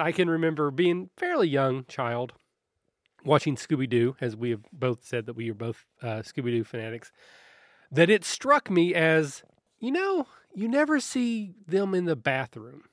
I can remember being fairly young child watching Scooby Doo, as we have both said that we are both uh, Scooby Doo fanatics, that it struck me as, you know, you never see them in the bathroom.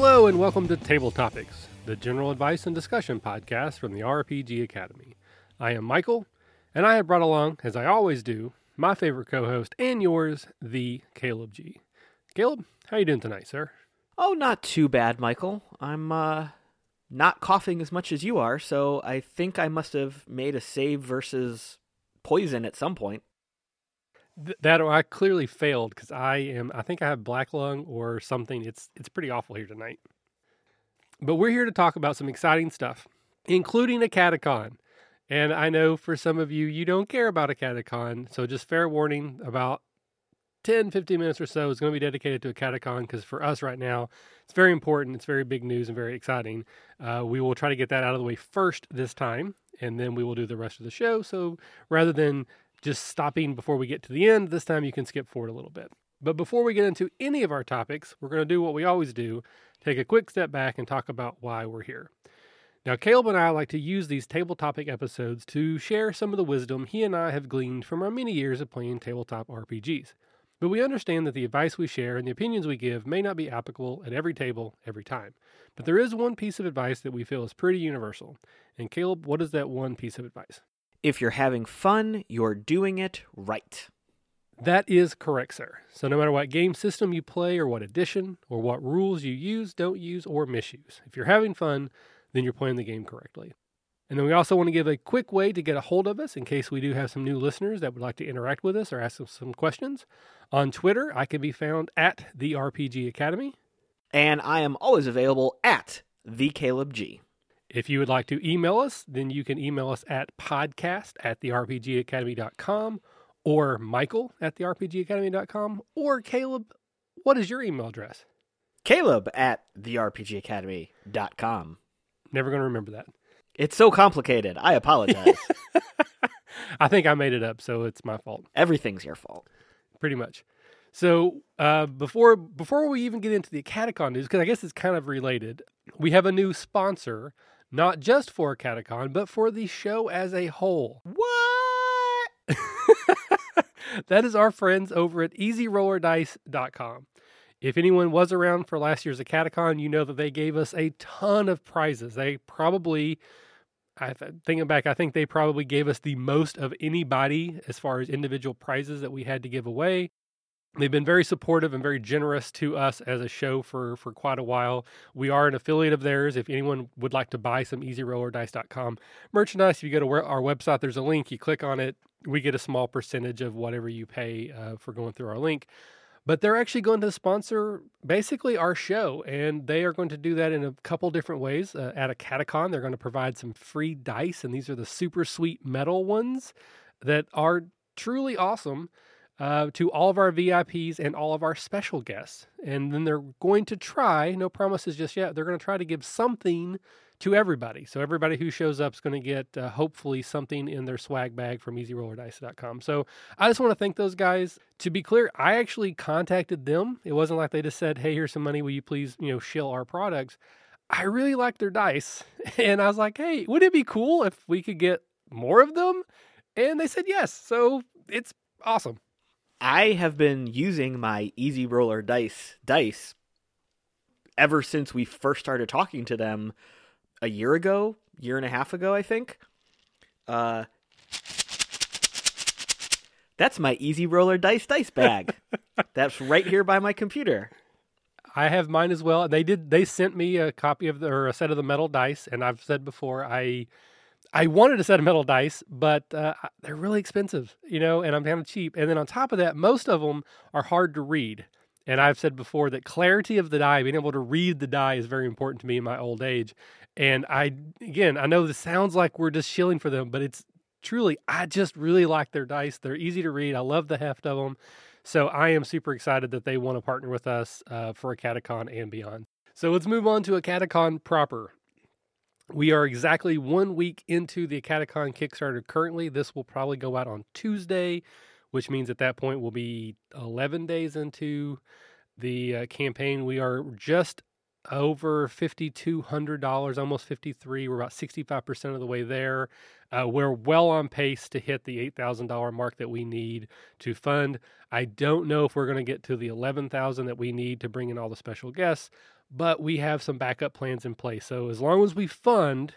Hello, and welcome to Table Topics, the general advice and discussion podcast from the RPG Academy. I am Michael, and I have brought along, as I always do, my favorite co-host and yours, the Caleb G. Caleb, how are you doing tonight, sir? Oh, not too bad, Michael. I'm uh not coughing as much as you are, so I think I must have made a save versus poison at some point. Th- that I clearly failed because I am. I think I have black lung or something. It's it's pretty awful here tonight. But we're here to talk about some exciting stuff, including AcadeCon. And I know for some of you, you don't care about AcadeCon. So just fair warning about 10, 15 minutes or so is going to be dedicated to AcadeCon because for us right now, it's very important. It's very big news and very exciting. Uh, we will try to get that out of the way first this time, and then we will do the rest of the show. So rather than just stopping before we get to the end, this time you can skip forward a little bit. But before we get into any of our topics, we're going to do what we always do take a quick step back and talk about why we're here. Now, Caleb and I like to use these table topic episodes to share some of the wisdom he and I have gleaned from our many years of playing tabletop RPGs. But we understand that the advice we share and the opinions we give may not be applicable at every table every time. But there is one piece of advice that we feel is pretty universal. And Caleb, what is that one piece of advice? If you're having fun, you're doing it right. That is correct, sir. So, no matter what game system you play, or what edition, or what rules you use, don't use, or misuse, if you're having fun, then you're playing the game correctly. And then we also want to give a quick way to get a hold of us in case we do have some new listeners that would like to interact with us or ask us some questions. On Twitter, I can be found at the RPG Academy. And I am always available at the Caleb G. If you would like to email us, then you can email us at podcast at therpgacademy.com or Michael at therpgacademy.com or Caleb, what is your email address? Caleb at therpgacademy.com. Never going to remember that. It's so complicated. I apologize. I think I made it up, so it's my fault. Everything's your fault. Pretty much. So uh, before before we even get into the AcadeCon news, because I guess it's kind of related, we have a new sponsor, not just for AcadeCon, but for the show as a whole. What? that is our friends over at EasyRollerDice.com. If anyone was around for last year's AcadeCon, you know that they gave us a ton of prizes. They probably, I thinking back, I think they probably gave us the most of anybody as far as individual prizes that we had to give away. They've been very supportive and very generous to us as a show for for quite a while. We are an affiliate of theirs. If anyone would like to buy some EasyRollerDice.com merchandise, if you go to our website, there's a link. You click on it, we get a small percentage of whatever you pay uh, for going through our link. But they're actually going to sponsor basically our show, and they are going to do that in a couple different ways. Uh, at AcadeCon, they're going to provide some free dice, and these are the super sweet metal ones that are truly awesome uh, to all of our VIPs and all of our special guests. And then they're going to try, no promises just yet, they're going to try to give something to everybody. So everybody who shows up is going to get uh, hopefully something in their swag bag from easyrollerdice.com. So I just want to thank those guys. To be clear, I actually contacted them. It wasn't like they just said, "Hey, here's some money. Will you please, you know, shill our products?" I really like their dice, and I was like, "Hey, would it be cool if we could get more of them?" And they said yes. So it's awesome. I have been using my Easy Roller Dice dice ever since we first started talking to them a year ago, year and a half ago, I think. Uh, that's my Easy Roller Dice dice bag. that's right here by my computer. I have mine as well. They did. They sent me a copy of the, or a set of the metal dice, and I've said before, I I wanted a set of metal dice, but uh, they're really expensive, you know, and I'm kind of cheap. And then on top of that, most of them are hard to read. And I've said before that clarity of the die, being able to read the die, is very important to me in my old age. And I, again, I know this sounds like we're just shilling for them, but it's truly, I just really like their dice. They're easy to read. I love the heft of them. So I am super excited that they want to partner with us uh, for AcadeCon and beyond. So let's move on to AcadeCon proper. We are exactly one week into the AcadeCon Kickstarter currently. This will probably go out on Tuesday, which means at that point we'll be 11 days into the uh, campaign. We are just over $5,200, almost 53. We're about 65% of the way there. Uh, we're well on pace to hit the $8,000 mark that we need to fund. I don't know if we're going to get to the 11,000 that we need to bring in all the special guests, but we have some backup plans in place. So as long as we fund,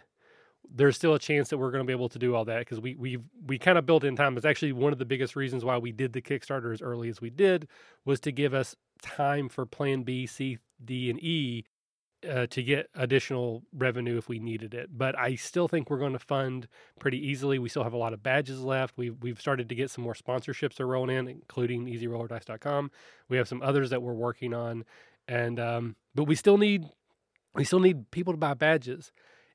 there's still a chance that we're going to be able to do all that because we we we kind of built in time. It's actually one of the biggest reasons why we did the Kickstarter as early as we did was to give us time for Plan B, C, D, and E uh, to get additional revenue if we needed it. But I still think we're going to fund pretty easily. We still have a lot of badges left. We've we've started to get some more sponsorships are rolling in, including EasyRollerDice.com. We have some others that we're working on, and um, but we still need we still need people to buy badges.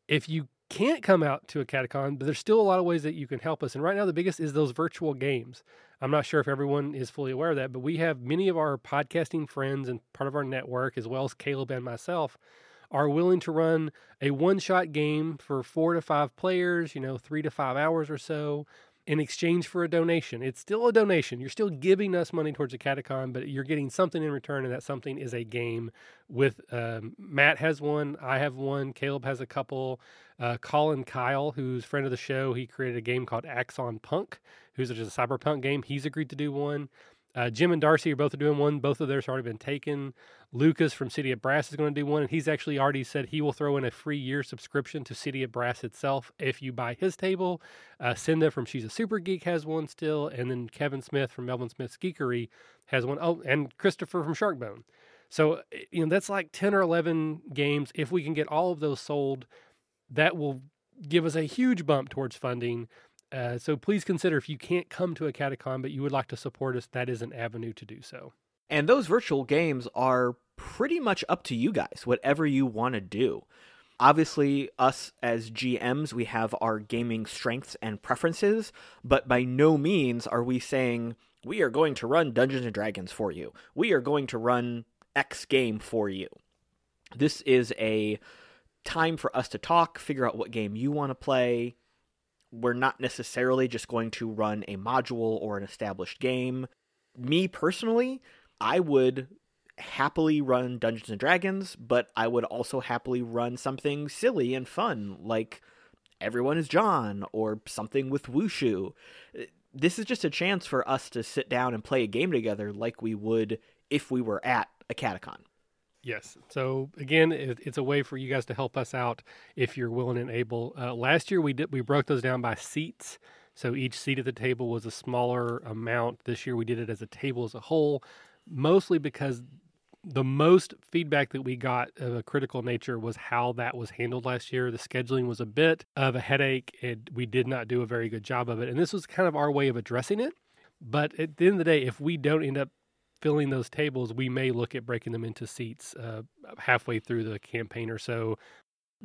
If you can't come out to AcadeCon, but there's still a lot of ways that you can help us. And right now, the biggest is those virtual games. I'm not sure if everyone is fully aware of that, but we have many of our podcasting friends and part of our network, as well as Caleb and myself, are willing to run a one shot game for four to five players, you know, three to five hours or so in exchange for a donation. It's still a donation. You're still giving us money towards AcadeCon, but you're getting something in return, and that something is a game. With um, Matt has one, I have one, Caleb has a couple. Uh, Colin Kyle, who's friend of the show, he created a game called Axon Punk, who's just a cyberpunk game. He's agreed to do one. Uh, Jim and Darcy are both doing one. Both of theirs have already been taken. Lucas from City of Brass is going to do one, and he's actually already said he will throw in a free year subscription to City of Brass itself if you buy his table. Uh, Cinda from She's a Super Geek has one still, and then Kevin Smith from Melvin Smith's Geekery has one. Oh, and Christopher from Sharkbone. So eh, you know that's like ten or eleven games. If we can get all of those sold, that will give us a huge bump towards funding. Uh, so please consider if you can't come to AcadeCon but you would like to support us, that is an avenue to do so. And those virtual games are pretty much up to you guys, whatever you want to do. Obviously, us as GMs, we have our gaming strengths and preferences, but by no means are we saying we are going to run Dungeons and Dragons for you. We are going to run X game for you. This is a time for us to talk, figure out what game you want to play, we're not necessarily just going to run a module or an established game. Me personally, I would happily run Dungeons and Dragons, but I would also happily run something silly and fun like Everyone is John or something with Wushu. This is just a chance for us to sit down and play a game together like we would if we were at AcadeCon. Yes. So again, it, it's a way for you guys to help us out if you're willing and able. Uh, last year we did we broke those down by seats. So each seat at the table was a smaller amount. This year we did it as a table as a whole, mostly because the most feedback that we got of a critical nature was how that was handled last year. The scheduling was a bit of a headache. and we did not do a very good job of it. And this was kind of our way of addressing it. But at the end of the day, if we don't end up filling those tables, we may look at breaking them into seats uh, halfway through the campaign or so,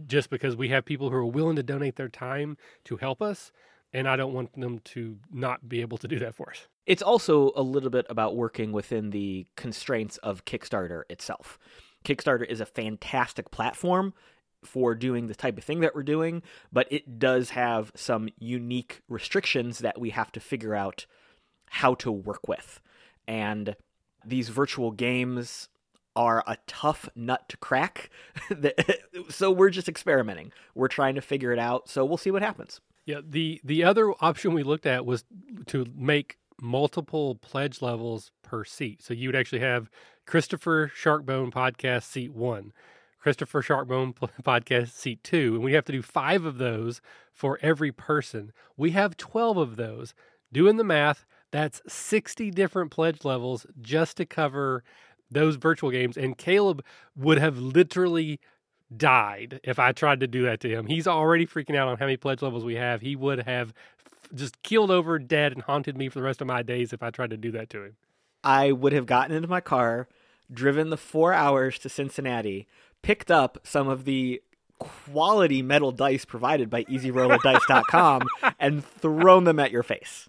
just because we have people who are willing to donate their time to help us. And I don't want them to not be able to do that for us. It's also a little bit about working within the constraints of Kickstarter itself. Kickstarter is a fantastic platform for doing the type of thing that we're doing, but it does have some unique restrictions that we have to figure out how to work with. And these virtual games are a tough nut to crack. so we're just experimenting. We're trying to figure it out. So we'll see what happens. Yeah, the the other option we looked at was to make multiple pledge levels per seat. So you would actually have Christopher Sharkbone podcast seat 1, Christopher Sharkbone podcast seat 2, and we have to do 5 of those for every person. We have 12 of those. Doing the math, that's 60 different pledge levels just to cover those virtual games. And Caleb would have literally died if I tried to do that to him. He's already freaking out on how many pledge levels we have. He would have just keeled over dead and haunted me for the rest of my days if I tried to do that to him. I would have gotten into my car, driven the four hours to Cincinnati, picked up some of the quality metal dice provided by EasyRollerDice.com, and thrown them at your face.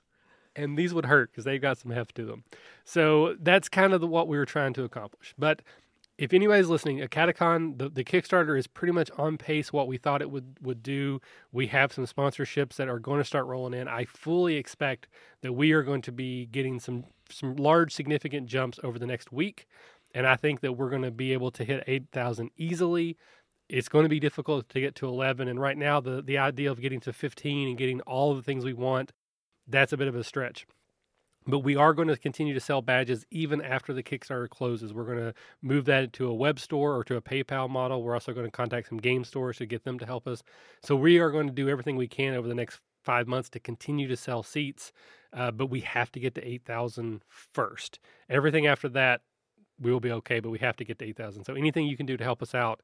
And these would hurt because they've got some heft to them. So that's kind of the, what we were trying to accomplish. But if anybody's listening, AcadeCon, the, the Kickstarter is pretty much on pace what we thought it would, would do. We have some sponsorships that are going to start rolling in. I fully expect that we are going to be getting some some large significant jumps over the next week. And I think that we're going to be able to hit 8,000 easily. It's going to be difficult to get to 11. And right now, the, the idea of getting to 15 and getting all the things we want, that's a bit of a stretch. But we are going to continue to sell badges even after the Kickstarter closes. We're going to move that to a web store or to a PayPal model. We're also going to contact some game stores to get them to help us. So we are going to do everything we can over the next five months to continue to sell seats. Uh, but we have to get to 8,000 first. Everything after that, we will be okay, but we have to get to 8,000. So anything you can do to help us out,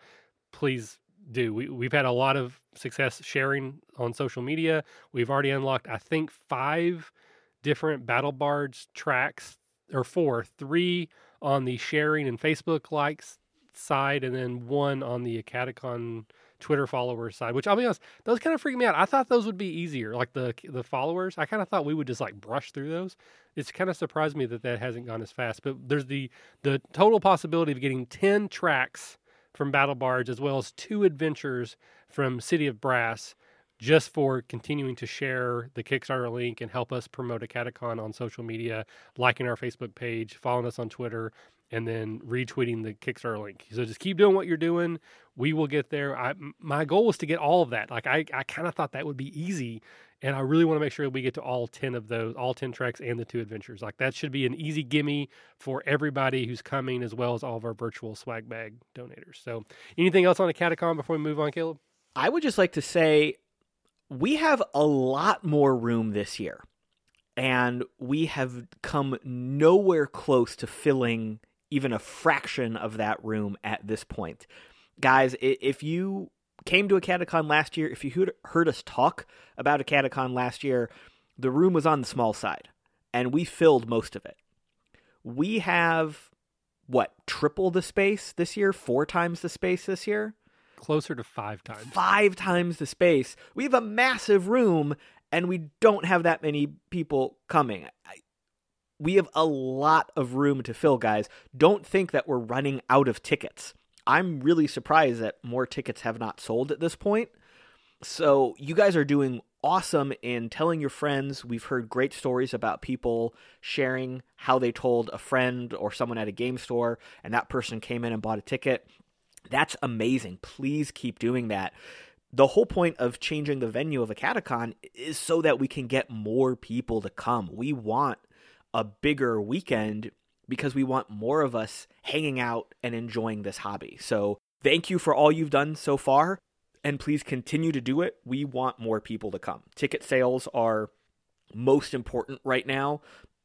please do. We, we've had a lot of success sharing on social media. We've already unlocked, I think, five different battle bards tracks or four, three on the sharing and Facebook likes side, and then one on the AcadeCon Twitter followers side. Which I'll be honest, those kind of freak me out. I thought those would be easier, like the the followers. I kind of thought we would just like brush through those. It's kind of surprised me that that hasn't gone as fast. But there's the the total possibility of getting ten tracks from Battle Bards as well as two adventures from City of Brass just for continuing to share the Kickstarter link and help us promote AcadeCon on social media, liking our Facebook page, following us on Twitter, and then retweeting the Kickstarter link. So just keep doing what you're doing. We will get there. I, my goal was to get all of that. Like I, I kind of thought that would be easy, and I really want to make sure we get to all ten of those, all ten tracks and the two adventures. Like that should be an easy gimme for everybody who's coming, as well as all of our virtual swag bag donators. So, anything else on the AcadeCon before we move on, Caleb? I would just like to say we have a lot more room this year, and we have come nowhere close to filling even a fraction of that room at this point. Guys, if you came to AcadeCon last year, if you heard us talk about AcadeCon last year, the room was on the small side, and we filled most of it. We have what triple the space this year, four times the space this year closer to five times. Five times the space. We have a massive room and we don't have that many people coming. We have a lot of room to fill, guys. Don't think that we're running out of tickets. I'm really surprised that more tickets have not sold at this point. So, you guys are doing awesome in telling your friends. We've heard great stories about people sharing how they told a friend or someone at a game store, and that person came in and bought a ticket. That's amazing. Please keep doing that. The whole point of changing the venue of AcadeCon is so that we can get more people to come. We want a bigger weekend because we want more of us hanging out and enjoying this hobby. So, thank you for all you've done so far, and please continue to do it. We want more people to come. Ticket sales are most important right now,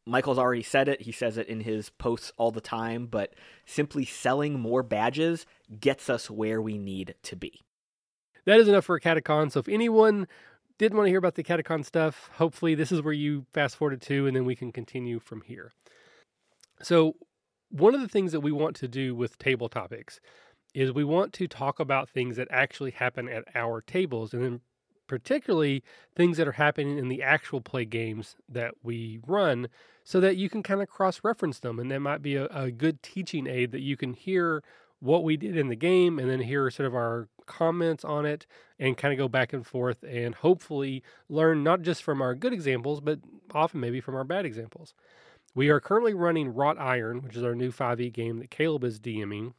Michael's already said it. He says it in his posts all the time, but simply selling more badges gets us where we need to be. That is enough for AcadeCon. So if anyone did want to hear about the AcadeCon stuff, hopefully this is where you fast forward to, and then we can continue from here. So one of the things that we want to do with table topics is we want to talk about things that actually happen at our tables and then particularly things that are happening in the actual play games that we run, so that you can kind of cross reference them. And that might be a, a, good teaching aid that you can hear what we did in the game and then hear sort of our comments on it and kind of go back and forth and hopefully learn not just from our good examples, but often maybe from our bad examples. We are currently running Wrought Iron, which is our new 5e game that Caleb is DMing.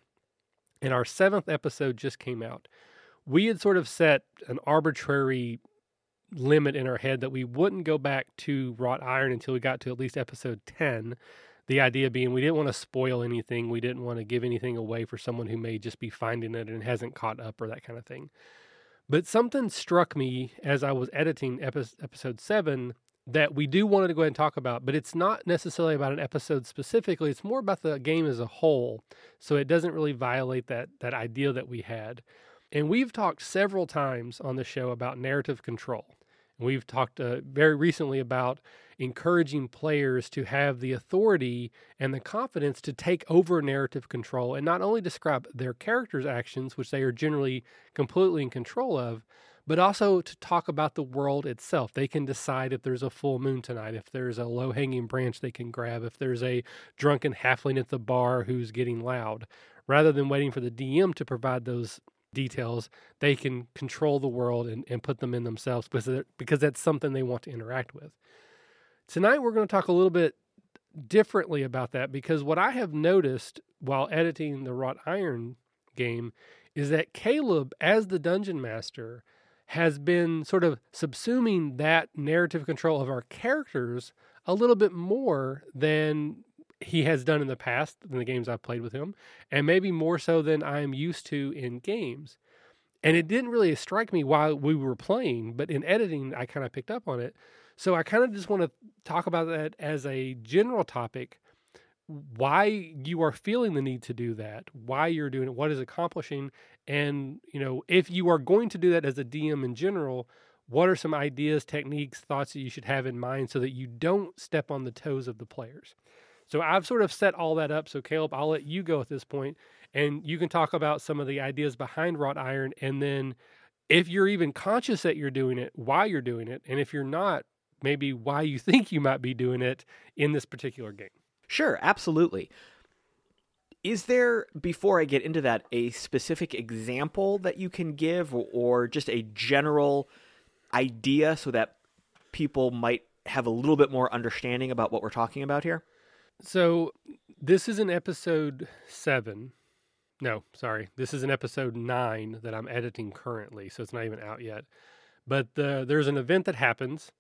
And our seventh episode just came out. We had sort of set an arbitrary limit in our head that we wouldn't go back to wrought iron until we got to at least episode 10 the idea being we didn't want to spoil anything. We didn't want to give anything away for someone who may just be finding it and hasn't caught up or that kind of thing. But something struck me as i was editing episode 7 that we do want to go ahead and talk about but it's not necessarily about an episode specifically it's more about the game as a whole so it doesn't really violate that that idea that we had and we've talked several times on the show about narrative control. We've talked uh, very recently about encouraging players to have the authority and the confidence to take over narrative control and not only describe their characters' actions, which they are generally completely in control of, but also to talk about the world itself. They can decide if there's a full moon tonight, if there's a low hanging branch they can grab, if there's a drunken halfling at the bar who's getting loud. Rather than waiting for the DM to provide those details, they can control the world and, and put them in themselves because, because that's something they want to interact with. Tonight, we're going to talk a little bit differently about that because what I have noticed while editing the Wrought Iron game is that Caleb, as the dungeon master, has been sort of subsuming that narrative control of our characters a little bit more than he has done in the past in the games I've played with him, and maybe more so than I'm used to in games. And it didn't really strike me while we were playing, but in editing, I kind of picked up on it. So I kind of just want to talk about that as a general topic why you are feeling the need to do that, why you're doing it, what is accomplishing, and you know if you are going to do that as a DM in general, what are some ideas, techniques, thoughts that you should have in mind so that you don't step on the toes of the players. So I've sort of set all that up. So Caleb, I'll let you go at this point, and you can talk about some of the ideas behind wrought iron, and then if you're even conscious that you're doing it, why you're doing it, and if you're not, maybe why you think you might be doing it in this particular game. Sure, absolutely. Is there, before I get into that, a specific example that you can give or just a general idea so that people might have a little bit more understanding about what we're talking about here? So, this is an episode seven. No, sorry. This is an episode nine that I'm editing currently, so it's not even out yet. But the, there's an event that happens,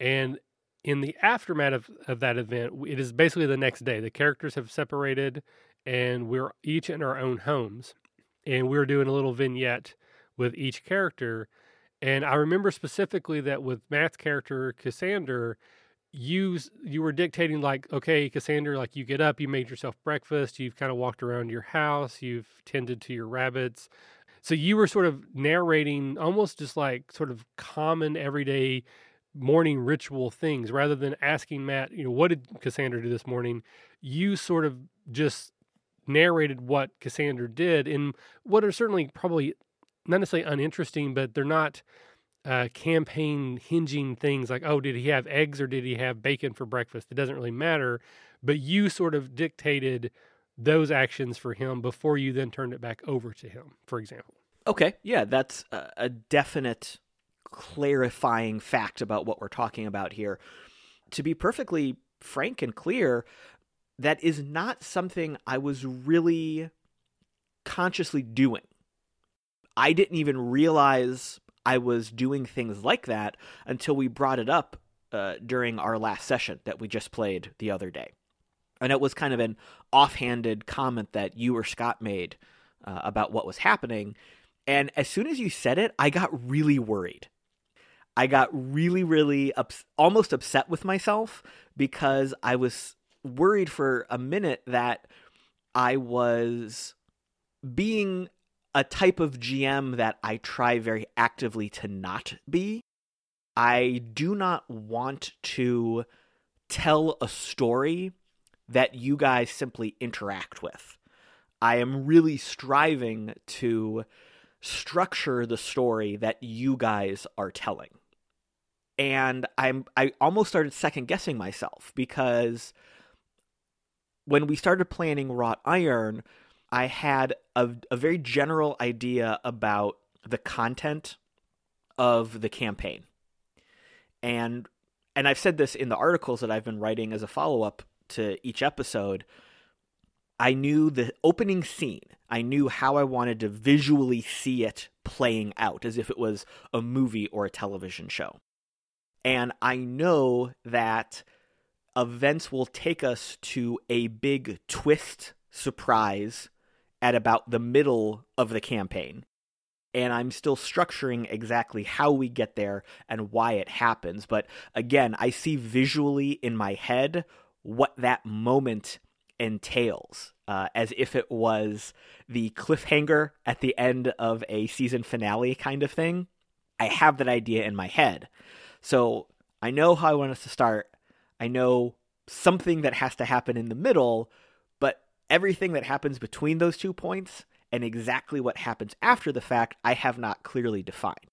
and in the aftermath of, of that event, it is basically the next day. The characters have separated and we're each in our own homes. And we're doing a little vignette with each character. And I remember specifically that with Matt's character, Cassander, you you were dictating like, okay, Cassander, like you get up, you made yourself breakfast, you've kind of walked around your house, you've tended to your rabbits. So you were sort of narrating almost just like sort of common everyday morning ritual things rather than asking Matt, you know, what did Cassander do this morning? You sort of just narrated what Cassander did in what are certainly probably not necessarily uninteresting, but they're not uh, campaign hinging things like, oh, did he have eggs or did he have bacon for breakfast? It doesn't really matter. But you sort of dictated those actions for him before you then turned it back over to him, for example. Okay. Yeah, that's a, a definite clarifying fact about what we're talking about here. To be perfectly frank and clear, that is not something I was really consciously doing. I didn't even realize I was doing things like that until we brought it up uh, during our last session that we just played the other day. And it was kind of an offhanded comment that you or Scott made uh, about what was happening. And as soon as you said it, I got really worried. I got really, really ups- almost upset with myself because I was worried for a minute that I was being a type of GM that I try very actively to not be. I do not want to tell a story that you guys simply interact with. I am really striving to structure the story that you guys are telling and I'm I almost started second guessing myself because when we started planning wrought iron, I had a, a very general idea about the content of the campaign. And and I've said this in the articles that I've been writing as a follow-up to each episode. I knew the opening scene. I knew how I wanted to visually see it playing out as if it was a movie or a television show. And I know that events will take us to a big twist surprise at about the middle of the campaign. And I'm still structuring exactly how we get there and why it happens. But again, I see visually in my head what that moment entails, uh, as if it was the cliffhanger at the end of a season finale kind of thing. I have that idea in my head. So I know how I want us to start. I know something that has to happen in the middle, but everything that happens between those two points and exactly what happens after the fact, I have not clearly defined.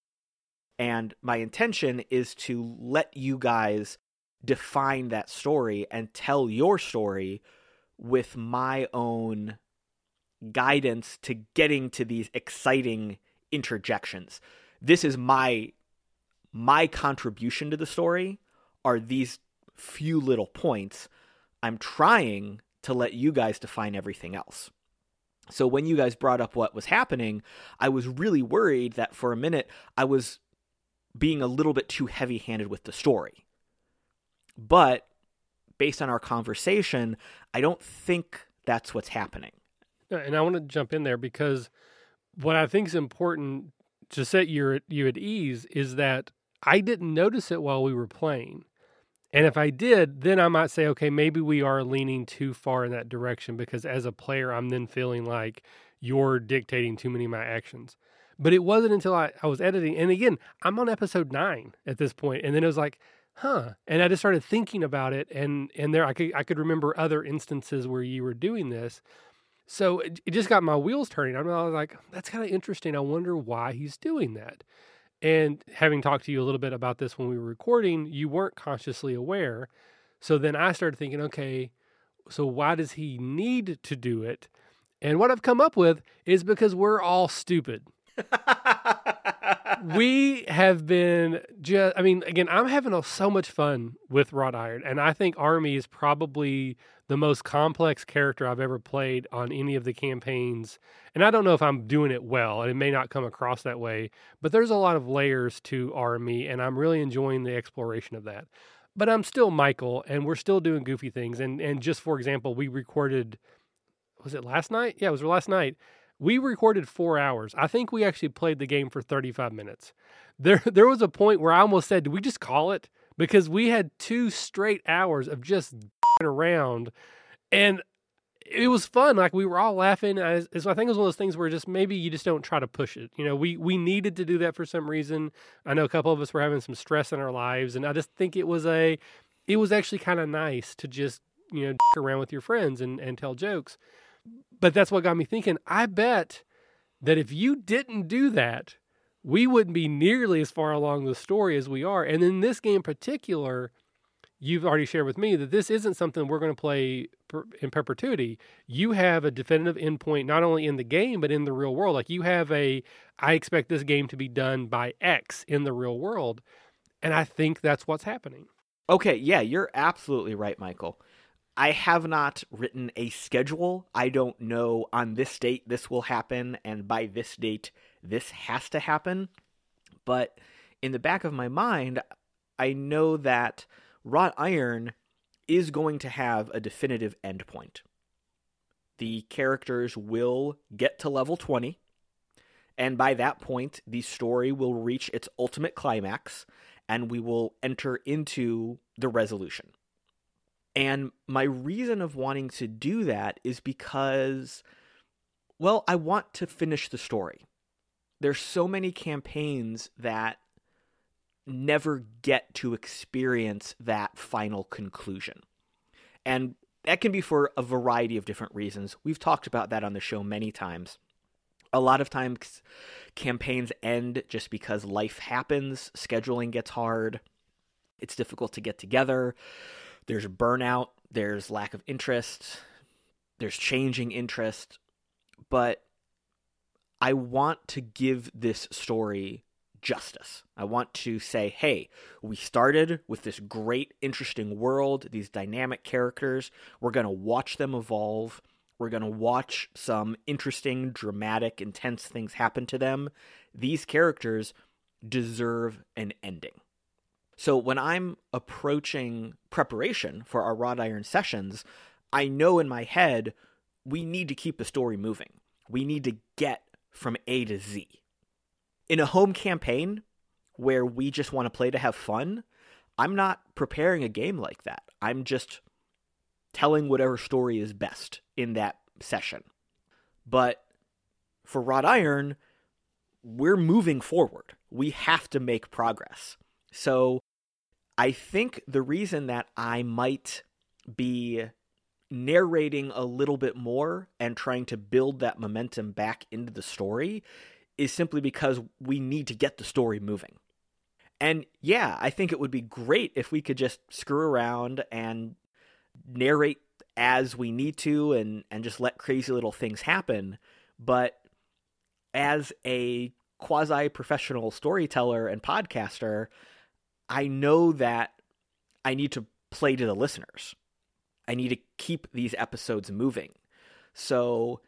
And my intention is to let you guys define that story and tell your story with my own guidance to getting to these exciting interjections. This is my my contribution to the story are these few little points. I'm trying to let you guys define everything else. So when you guys brought up what was happening, I was really worried that for a minute I was being a little bit too heavy-handed with the story. But based on our conversation, I don't think that's what's happening. And I want to jump in there because what I think is important to set you you at ease is that I didn't notice it while we were playing. And if I did, then I might say, okay, maybe we are leaning too far in that direction because as a player, I'm then feeling like you're dictating too many of my actions. But it wasn't until I, I was editing. And again, I'm on episode nine at this point, And then it was like, huh. And I just started thinking about it. And, and there I could, I could remember other instances where you were doing this. So it, it just got my wheels turning. I was like, that's kind of interesting. I wonder why he's doing that. And having talked to you a little bit about this when we were recording, you weren't consciously aware. So then I started thinking, okay, so why does he need to do it? And what I've come up with is because we're all stupid. we have been just, I mean, again, I'm having so much fun with Wrought Iron. And I think Army is probably the most complex character I've ever played on any of the campaigns. And I don't know if I'm doing it well, and it may not come across that way, but there's a lot of layers to RME, and I'm really enjoying the exploration of that. But I'm still Michael, and we're still doing goofy things. And and just for example, we recorded was it last night? Yeah, it was last night. We recorded four hours. I think we actually played the game for 35 minutes. There there was a point where I almost said, "Do we just call it?" Because we had two straight hours of just around, and it was fun. Like we were all laughing. I, I think it was one of those things where just maybe you just don't try to push it. You know, we we needed to do that for some reason. I know a couple of us were having some stress in our lives, and I just think it was a, it was actually kind of nice to just you know around with your friends and and tell jokes. But that's what got me thinking. I bet that if you didn't do that, we wouldn't be nearly as far along the story as we are. And in this game in particular, you've already shared with me that this isn't something we're going to play in perpetuity. You have a definitive endpoint not only in the game but in the real world. Like you have a I expect this game to be done by X in the real world. And I think that's what's happening. Okay, yeah, you're absolutely right, Michael. I have not written a schedule. I don't know on this date this will happen and by this date this has to happen. But in the back of my mind, I know that wrought iron is going to have a definitive endpoint. The characters will get to level 20, and by that point, the story will reach its ultimate climax, and we will enter into the resolution. And my reason of wanting to do that is because, well, I want to finish the story. There's so many campaigns that never get to experience that final conclusion. And that can be for a variety of different reasons. We've talked about that on the show many times. A lot of times, campaigns end just because life happens, scheduling gets hard, it's difficult to get together, there's burnout, there's lack of interest, there's changing interest. But I want to give this story justice. I want to say, hey, we started with this great, interesting world, these dynamic characters. We're going to watch them evolve. We're going to watch some interesting, dramatic, intense things happen to them. These characters deserve an ending. So when I'm approaching preparation for our wrought iron sessions, I know in my head we need to keep the story moving. We need to get from A to Z in a home campaign where we just want to play to have fun, I'm not preparing a game like that. I'm just telling whatever story is best in that session. But for Wrought Iron, we're moving forward. We have to make progress. So I think the reason that I might be narrating a little bit more and trying to build that momentum back into the story is simply because we need to get the story moving. And yeah, I think it would be great if we could just screw around and narrate as we need to and and just let crazy little things happen. But as a quasi professional storyteller and podcaster, I know that I need to play to the listeners. I need to keep these episodes moving. So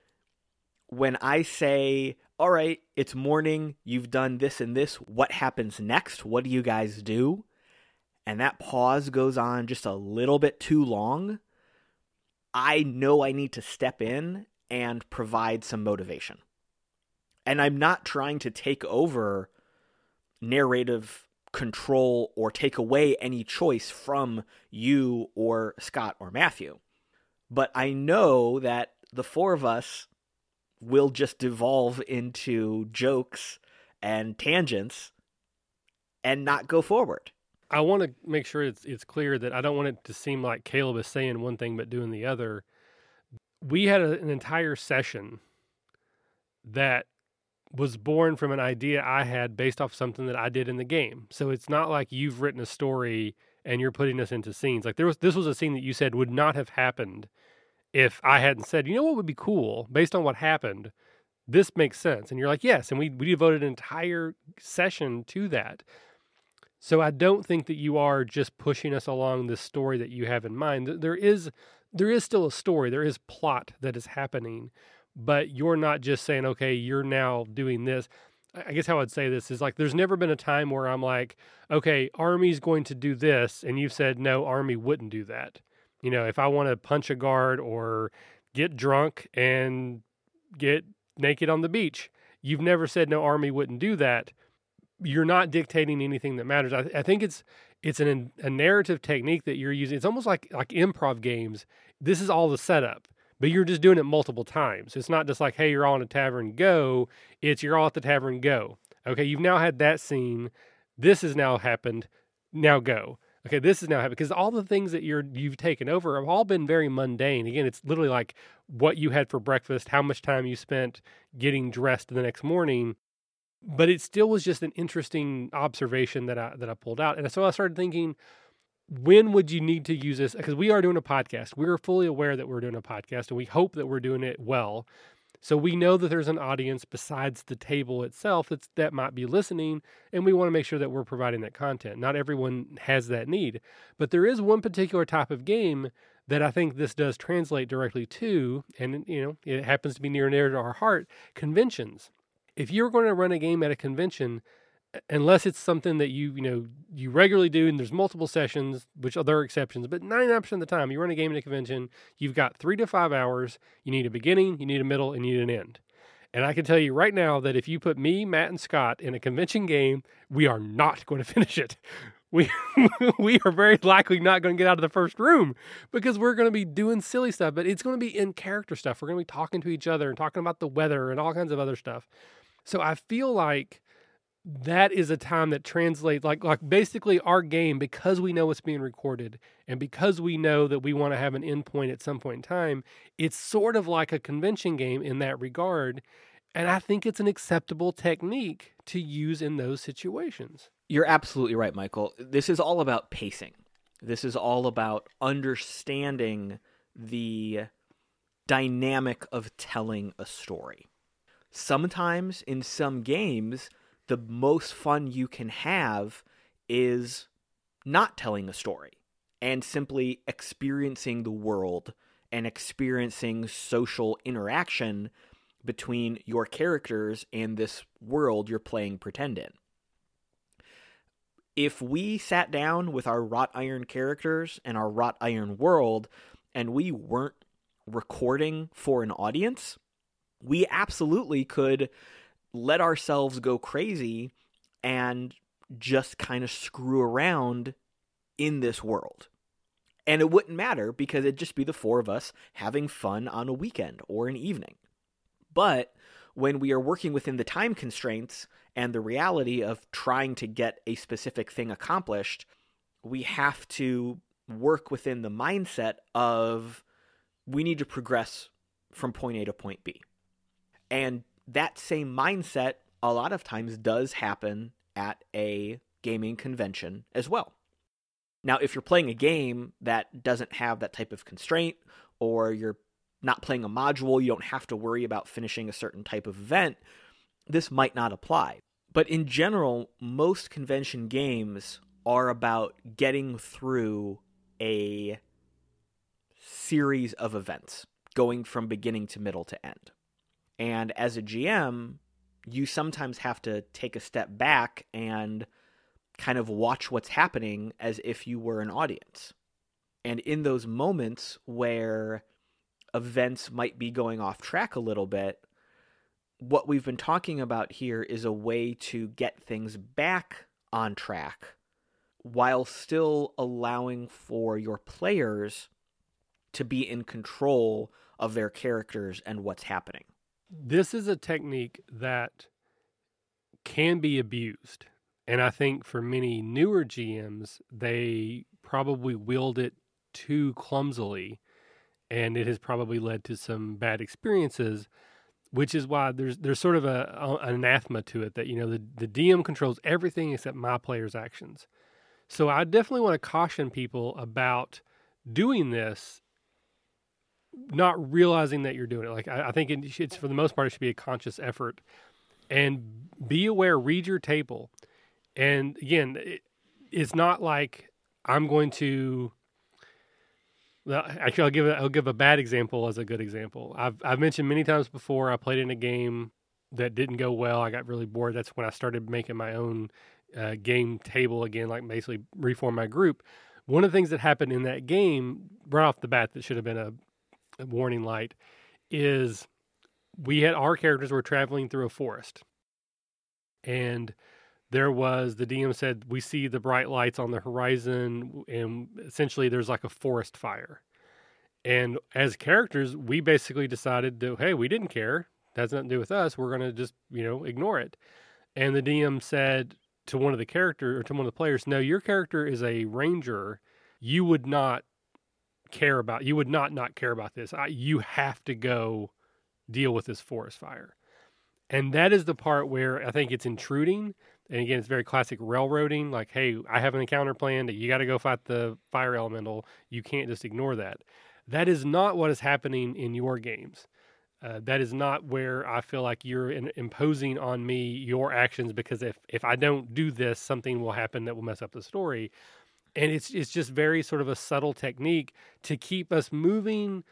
when I say, all right, it's morning, you've done this and this, what happens next? What do you guys do? And that pause goes on just a little bit too long. I know I need to step in and provide some motivation. And I'm not trying to take over narrative control or take away any choice from you or Scott or Matthew. But I know that the four of us will just devolve into jokes and tangents and not go forward. I want to make sure it's it's clear that I don't want it to seem like Caleb is saying one thing but doing the other. We had a, an entire session that was born from an idea I had based off something that I did in the game. So it's not like you've written a story and you're putting us into scenes. Like there was this was a scene that you said would not have happened if I hadn't said, you know what would be cool based on what happened. This makes sense. And you're like, yes. And we, we devoted an entire session to that. So I don't think that you are just pushing us along this story that you have in mind. There is there is still a story. There is plot that is happening, but you're not just saying, okay, you're now doing this. I guess how I'd say this is like there's never been a time where I'm like, okay, Army's going to do this, and you've said no, Army wouldn't do that. You know, if I want to punch a guard or get drunk and get naked on the beach, you've never said no army wouldn't do that. You're not dictating anything that matters. I, I think it's it's an, a narrative technique that you're using. It's almost like like improv games. This is all the setup, but you're just doing it multiple times. It's not just like, hey, you're all in a tavern, go. It's you're all at the tavern, go. Okay, you've now had that scene. This has now happened. Now go okay, this is now happening because all the things that you're you've taken over have all been very mundane. Again, it's literally like what you had for breakfast, how much time you spent getting dressed the next morning. But it still was just an interesting observation that I that I pulled out, and so I started thinking, when would you need to use this? Because we are doing a podcast. We're fully aware that we're doing a podcast, and we hope that we're doing it well. So we know that there's an audience besides the table itself that's, that might be listening, and we want to make sure that we're providing that content. Not everyone has that need, but there is one particular type of game that I think this does translate directly to, and you know it happens to be near and dear to our heart: conventions. If you're going to run a game at a convention, unless it's something that you you know you regularly do and there's multiple sessions which there are exceptions but 99% of the time you run a game in a convention you've got three to five hours. You need a beginning you need a middle and you need an end. And i can tell you right now that if you put me matt and scott in a convention game we are not going to finish it. We we are very likely not going to get out of the first room because we're going to be doing silly stuff but it's going to be in character stuff. We're going to be talking to each other and talking about the weather and all kinds of other stuff. So i feel like that is a time that translates like like basically our game because we know it's being recorded and because we know that we want to have an endpoint at some point in time it's sort of like a convention game in that regard. And i think it's an acceptable technique to use in those situations. You're absolutely right michael. This is all about pacing. This is all about understanding the dynamic of telling a story. Sometimes in some games the most fun you can have is not telling a story and simply experiencing the world and experiencing social interaction between your characters and this world you're playing pretend in. If we sat down with our wrought iron characters and our wrought iron world and we weren't recording for an audience, we absolutely could let ourselves go crazy and just kind of screw around in this world. And it wouldn't matter because it'd just be the four of us having fun on a weekend or an evening. But when we are working within the time constraints and the reality of trying to get a specific thing accomplished, we have to work within the mindset of we need to progress from point A to point B. And that same mindset a lot of times does happen at a gaming convention as well. Now, if you're playing a game that doesn't have that type of constraint, or you're not playing a module, you don't have to worry about finishing a certain type of event, this might not apply. But in general, most convention games are about getting through a series of events, going from beginning to middle to end. And as a GM, you sometimes have to take a step back and kind of watch what's happening as if you were an audience. And in those moments where events might be going off track a little bit, what we've been talking about here is a way to get things back on track while still allowing for your players to be in control of their characters and what's happening. This is a technique that can be abused. And I think for many newer GMs, they probably wield it too clumsily. And it has probably led to some bad experiences, which is why there's there's sort of a, a an anathema to it that you know the, the DM controls everything except my player's actions. So I definitely want to caution people about doing this not realizing that you're doing it. Like I, I think it, it's for the most part, it should be a conscious effort, and be aware. Read your table, and again, it, it's not like I'm going to. Well, actually, I'll give a, I'll give a bad example as a good example. I've I've mentioned many times before. I played in a game that didn't go well. I got really bored. That's when I started making my own uh, game table again, like basically reform my group. One of the things that happened in that game right off the bat that should have been a warning light is we had our characters were traveling through a forest and there was the DM said we see the bright lights on the horizon and essentially there's like a forest fire. And as characters, we basically decided that hey, we didn't care. That has nothing to do with us. We're gonna just, you know, ignore it. And the DM said to one of the character or to one of the players, No, your character is a ranger. You would not care about you would not not care about this. I, you have to go deal with this forest fire. And that is the part where i think it's intruding. And again it's very classic railroading like hey i have an encounter planned. You got to go fight the fire elemental. You can't just ignore that. That is not what is happening in your games. Uh, that is not where I feel like you're in, imposing on me your actions because if, if I don't do this, something will happen that will mess up the story and it's it's just very sort of a subtle technique to keep us moving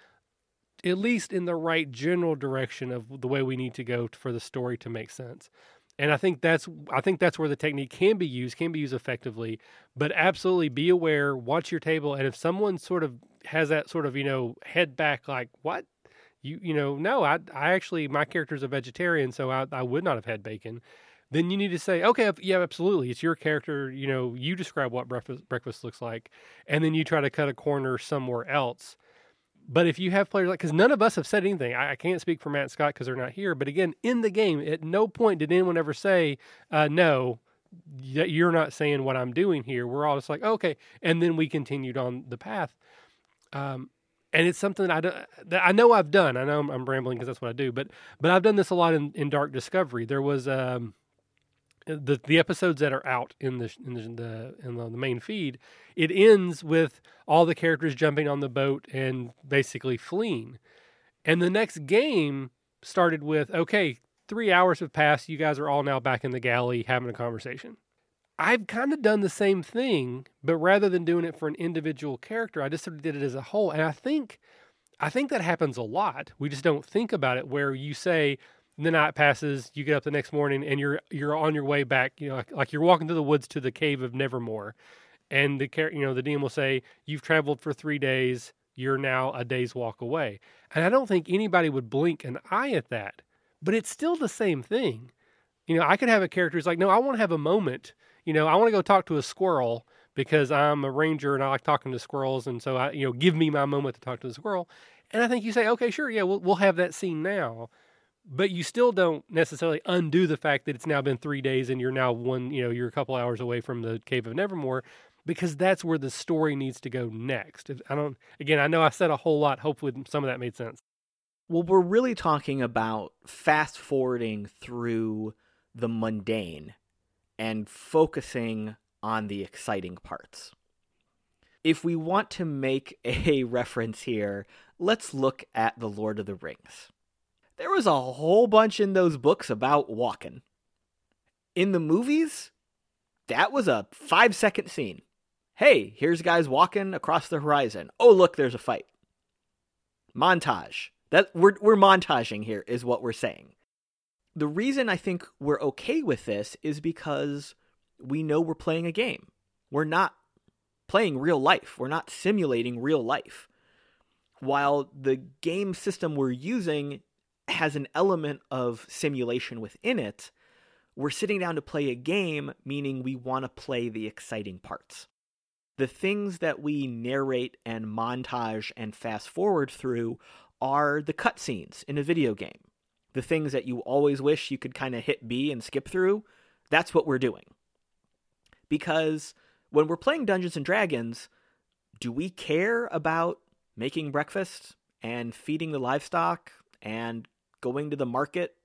at least in the right general direction of the way we need to go for the story to make sense. And i think that's i think that's where the technique can be used can be used effectively but absolutely be aware watch your table and if someone sort of has that sort of you know head back like what? You you know no i i actually my character's a vegetarian so i, I would not have had bacon then you need to say, okay, yeah, absolutely. It's your character. You know, you describe what breakfast, breakfast looks like. And then you try to cut a corner somewhere else. But if you have players like, because none of us have said anything, I, I can't speak for Matt Scott because they're not here. But again, in the game, at no point did anyone ever say, uh, no, you're not saying what I'm doing here. We're all just like, okay. And then we continued on the path. Um, and it's something that I, that I know I've done. I know I'm, I'm rambling because that's what I do, but but I've done this a lot in, in Dark Discovery. There was um, the the episodes that are out in the in the in the, main feed, it ends with all the characters jumping on the boat and basically fleeing. And the next game started with okay, three hours have passed. You guys are all now back in the galley having a conversation. I've kind of done the same thing, but rather than doing it for an individual character, I just sort of did it as a whole. And I think, I think that happens a lot. We just don't think about it. Where you say, the night passes, you get up the next morning, and you're you're on your way back. You know, like, like you're walking through the woods to the cave of Nevermore, and the you know the DM will say you've traveled for three days. You're now a day's walk away, and I don't think anybody would blink an eye at that. But it's still the same thing. You know, I could have a character who's like, no, I want to have a moment. You know, I want to go talk to a squirrel because I'm a ranger and I like talking to squirrels, and so I, you know, give me my moment to talk to the squirrel. And I think you say, okay, sure, yeah, we'll we'll have that scene now but you still don't necessarily undo the fact that it's now been three days and you're now one, you know, you're a couple hours away from the Cave of Nevermore because that's where the story needs to go next. I don't, again, I know I said a whole lot. Hopefully some of that made sense. Well, we're really talking about fast forwarding through the mundane and focusing on the exciting parts. If we want to make a reference here, let's look at The Lord of the Rings. There was a whole bunch in those books about walking. In the movies, that was a five second scene. Hey, here's guys walking across the horizon. Oh, look, there's a fight. Montage. That we're we're montaging here is what we're saying. The reason I think we're okay with this is because we know we're playing a game. We're not playing real life. We're not simulating real life. While the game system we're using has an element of simulation within it, we're sitting down to play a game, meaning we want to play the exciting parts. The things that we narrate and montage and fast forward through are the cutscenes in a video game. The things that you always wish you could kind of hit B and skip through, that's what we're doing. Because when we're playing Dungeons and Dragons, do we care about making breakfast and feeding the livestock and going to the market?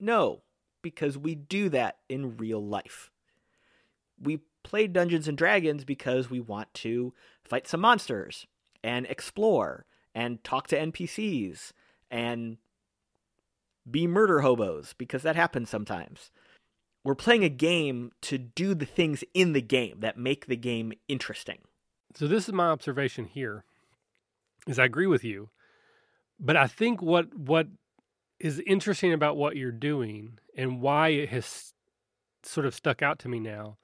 No, because we do that in real life. We play Dungeons and Dragons because we want to fight some monsters and explore and talk to NPCs and be murder hobos because that happens sometimes. We're playing a game to do the things in the game that make the game interesting. So this is my observation here. Is I agree with you. But I think what what is interesting about what you're doing and why it has sort of stuck out to me now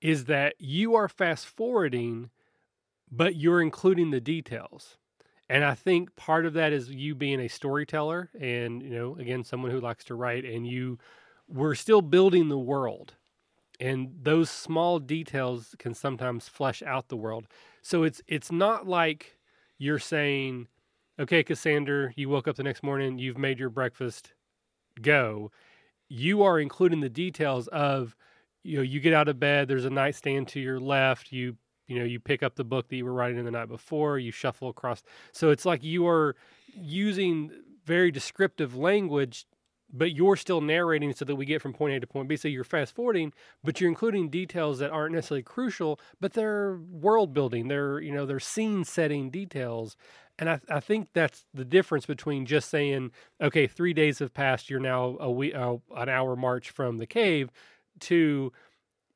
is that you are fast forwarding but you're including the details. And I think part of that is you being a storyteller and, you know, again, someone who likes to write and you we're still building the world. And those small details can sometimes flesh out the world. So it's it's not like you're saying, okay, Cassander, you woke up the next morning, you've made your breakfast, go. You are including the details of, you know, you get out of bed, there's a nightstand to your left, you you know, you pick up the book that you were writing in the night before, you shuffle across. So it's like you are using very descriptive language but you're still narrating so that we get from point A to point B. So you're fast forwarding, but you're including details that aren't necessarily crucial, but they're world building. They're you know they're scene setting details, and I, I think that's the difference between just saying, okay, three days have passed, you're now a week, uh, an hour march from the cave, to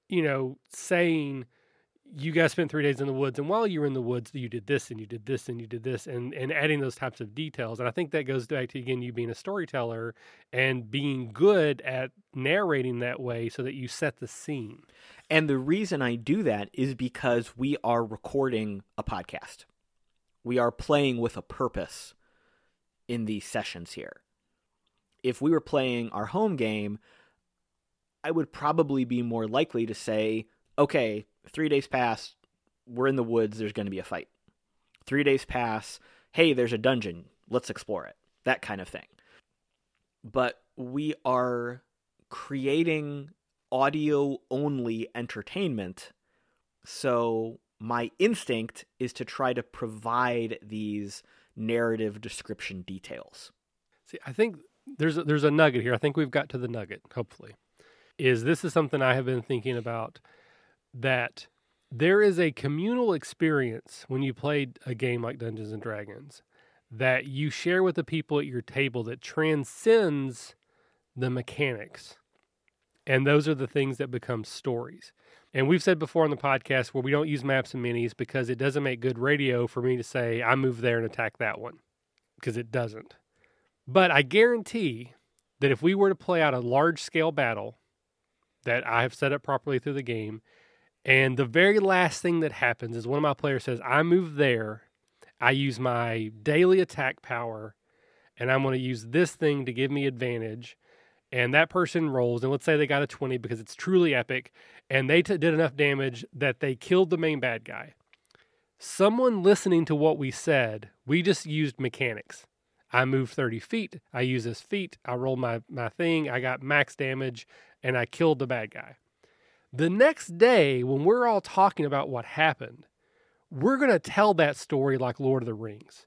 you know saying you guys spent three days in the woods and while you were in the woods you did this and you did this and you did this and and adding those types of details. And i think that goes back to again you being a storyteller and being good at narrating that way so that you set the scene. And the reason i do that is because we are recording a podcast we are playing with a purpose in these sessions here if we were playing our home game i would probably be more likely to say okay Three days pass, we're in the woods, there's going to be a fight. Three days pass, hey, there's a dungeon, let's explore it. That kind of thing. But we are creating audio only entertainment. So my instinct is to try to provide these narrative description details. See, I think there's a, there's a nugget here. I think we've got to the nugget. Hopefully, is this is something I have been thinking about that there is a communal experience when you play a game like Dungeons and Dragons that you share with the people at your table that transcends the mechanics. And those are the things that become stories. And we've said before on the podcast where we don't use maps and minis because it doesn't make good radio for me to say, I move there and attack that one, because it doesn't. But I guarantee that if we were to play out a large scale battle that I have set up properly through the game, and the very last thing that happens is one of my players says, I move there. I use my daily attack power, and I'm going to use this thing to give me advantage. And that person rolls, and let's say they got a 20 because it's truly epic, and they t- did enough damage that they killed the main bad guy. Someone listening to what we said, we just used mechanics. I move 30 feet, I use this feet, I roll my, my thing, I got max damage, and I killed the bad guy. The next day, when we're all talking about what happened, we're going to tell that story like Lord of the Rings.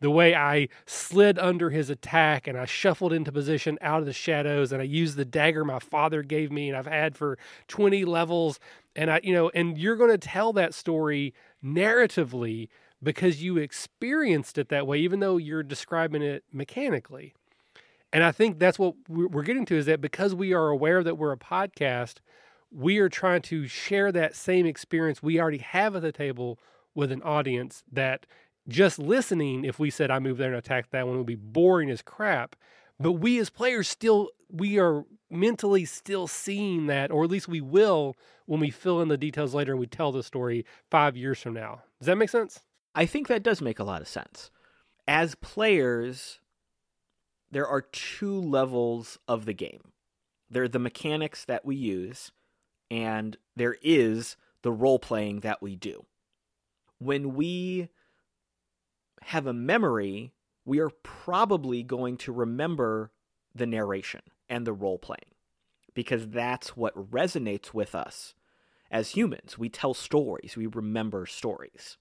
The way I slid under his attack and I shuffled into position out of the shadows and I used the dagger my father gave me and I've had for 20 levels and I you know and you're going to tell that story narratively because you experienced it that way even though you're describing it mechanically. And I think that's what we're getting to is that because we are aware that we're a podcast, we are trying to share that same experience we already have at the table with an audience that just listening, if we said I move there and attack that one, would be boring as crap. But we as players still we are mentally still seeing that, or at least we will when we fill in the details later and we tell the story five years from now. Does that make sense? I think that does make a lot of sense. As players, there are two levels of the game. There are the mechanics that we use, and there is the role playing that we do. When we have a memory, we are probably going to remember the narration and the role playing because that's what resonates with us as humans. We tell stories, we remember stories.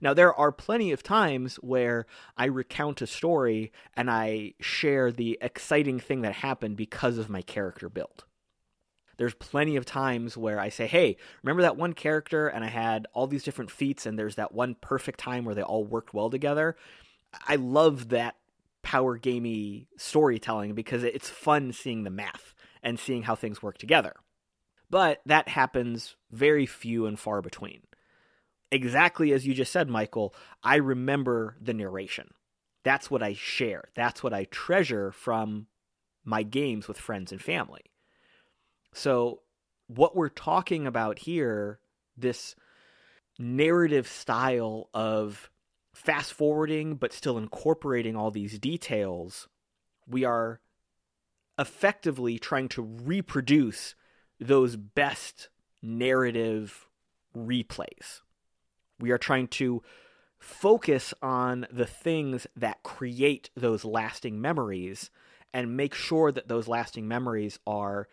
Now, there are plenty of times where I recount a story and I share the exciting thing that happened because of my character build. There's plenty of times where I say, hey, remember that one character and I had all these different feats and there's that one perfect time where they all worked well together. I love that power gamey storytelling because it's fun seeing the math and seeing how things work together. But that happens very few and far between. Exactly as you just said, Michael, I remember the narration. That's what I share. That's what I treasure from my games with friends and family. So, what we're talking about here, this narrative style of fast forwarding but still incorporating all these details, we are effectively trying to reproduce those best narrative replays. We are trying to focus on the things that create those lasting memories and make sure that those lasting memories are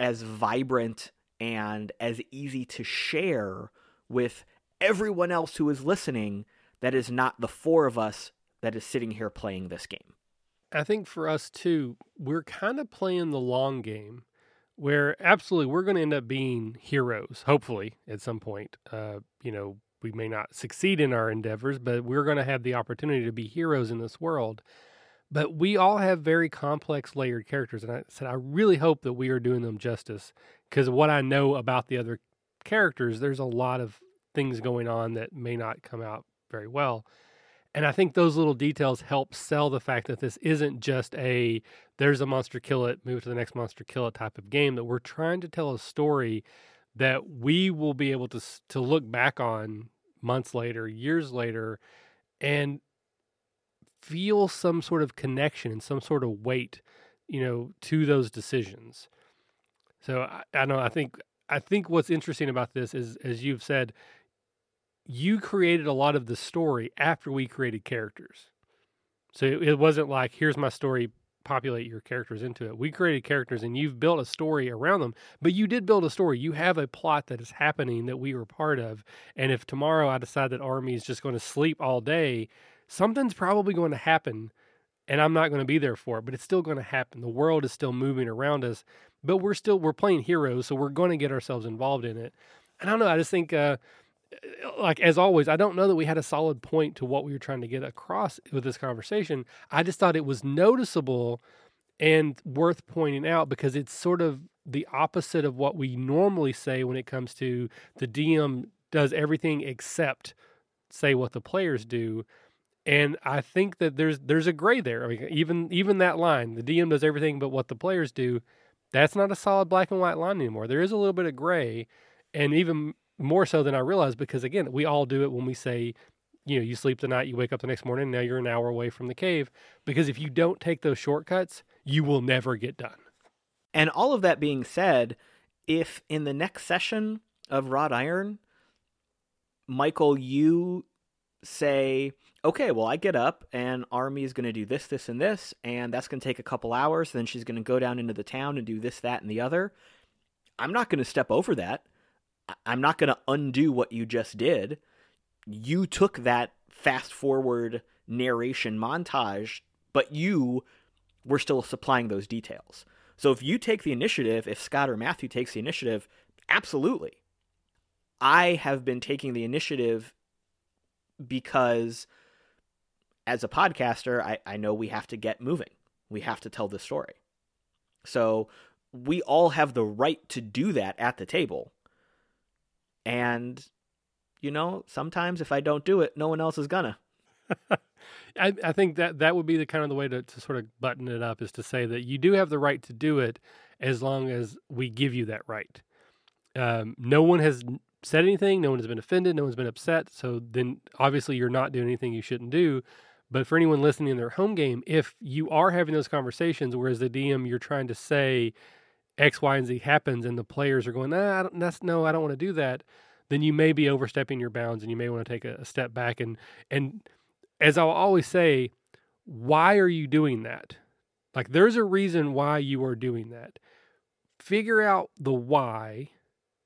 as vibrant and as easy to share with everyone else who is listening that is not the four of us that is sitting here playing this game. I think for us too, we're kind of playing the long game where absolutely we're going to end up being heroes, hopefully, at some point. Uh, you know, we may not succeed in our endeavors, but we're going to have the opportunity to be heroes in this world. But we all have very complex, layered characters. And I said, I really hope that we are doing them justice because what I know about the other characters, there's a lot of things going on that may not come out very well. And I think those little details help sell the fact that this isn't just a there's a monster, kill it, move to the next monster, kill it type of game, that we're trying to tell a story that we will be able to to look back on months later, years later, and feel some sort of connection and some sort of weight, you know, to those decisions. So I, I know I think I think what's interesting about this is, as you've said, you created a lot of the story after we created characters. So it, it wasn't like here's my story, populate your characters into it. We created characters and you've built a story around them, but you did build a story. You have a plot that is happening that we were part of. And if tomorrow I decide that Army is just going to sleep all day, something's probably going to happen and I'm not going to be there for it, but it's still going to happen. The world is still moving around us, but we're still we're playing heroes, so we're going to get ourselves involved in it. And I don't know, I just think uh, like as always, I don't know that we had a solid point to what we were trying to get across with this conversation. I just thought it was noticeable and worth pointing out because it's sort of the opposite of what we normally say when it comes to the DM does everything except say what the players do and I think that there's there's a gray there. I mean, even even that line, the DM does everything but what the players do. That's not a solid black and white line anymore. There is a little bit of gray, and even more so than I realized because again, we all do it when we say, you know, you sleep the night, you wake up the next morning, now you're an hour away from the cave. Because if you don't take those shortcuts, you will never get done. And all of that being said, if in the next session of Wrought Iron, Michael, you say, okay, well, I get up and Army is going to do this, this, and this, and that's going to take a couple hours. Then she's going to go down into the town and do this, that, and the other. I'm not going to step over that. I'm not going to undo what you just did. You took that fast forward narration montage, but you were still supplying those details. So if you take the initiative, if Scott or Matthew takes the initiative, absolutely. I have been taking the initiative because as a podcaster, I, I know we have to get moving. We have to tell the story. So we all have the right to do that at the table. And, you know, sometimes if I don't do it, no one else is gonna. I, I think that that would be the kind of the way to, to sort of button it up is to say that you do have the right to do it as long as we give you that right. Um, no one has said anything. No one has been offended. No one's been upset. So then obviously you're not doing anything you shouldn't do. But for anyone listening in their home game, if you are having those conversations, whereas the DM you're trying to say X, Y, and Z happens, and the players are going, nah, that's no, I don't want to do that, then you may be overstepping your bounds, and you may want to take a, a step back. And and as I'll always say, why are you doing that? Like, there's a reason why you are doing that. Figure out the why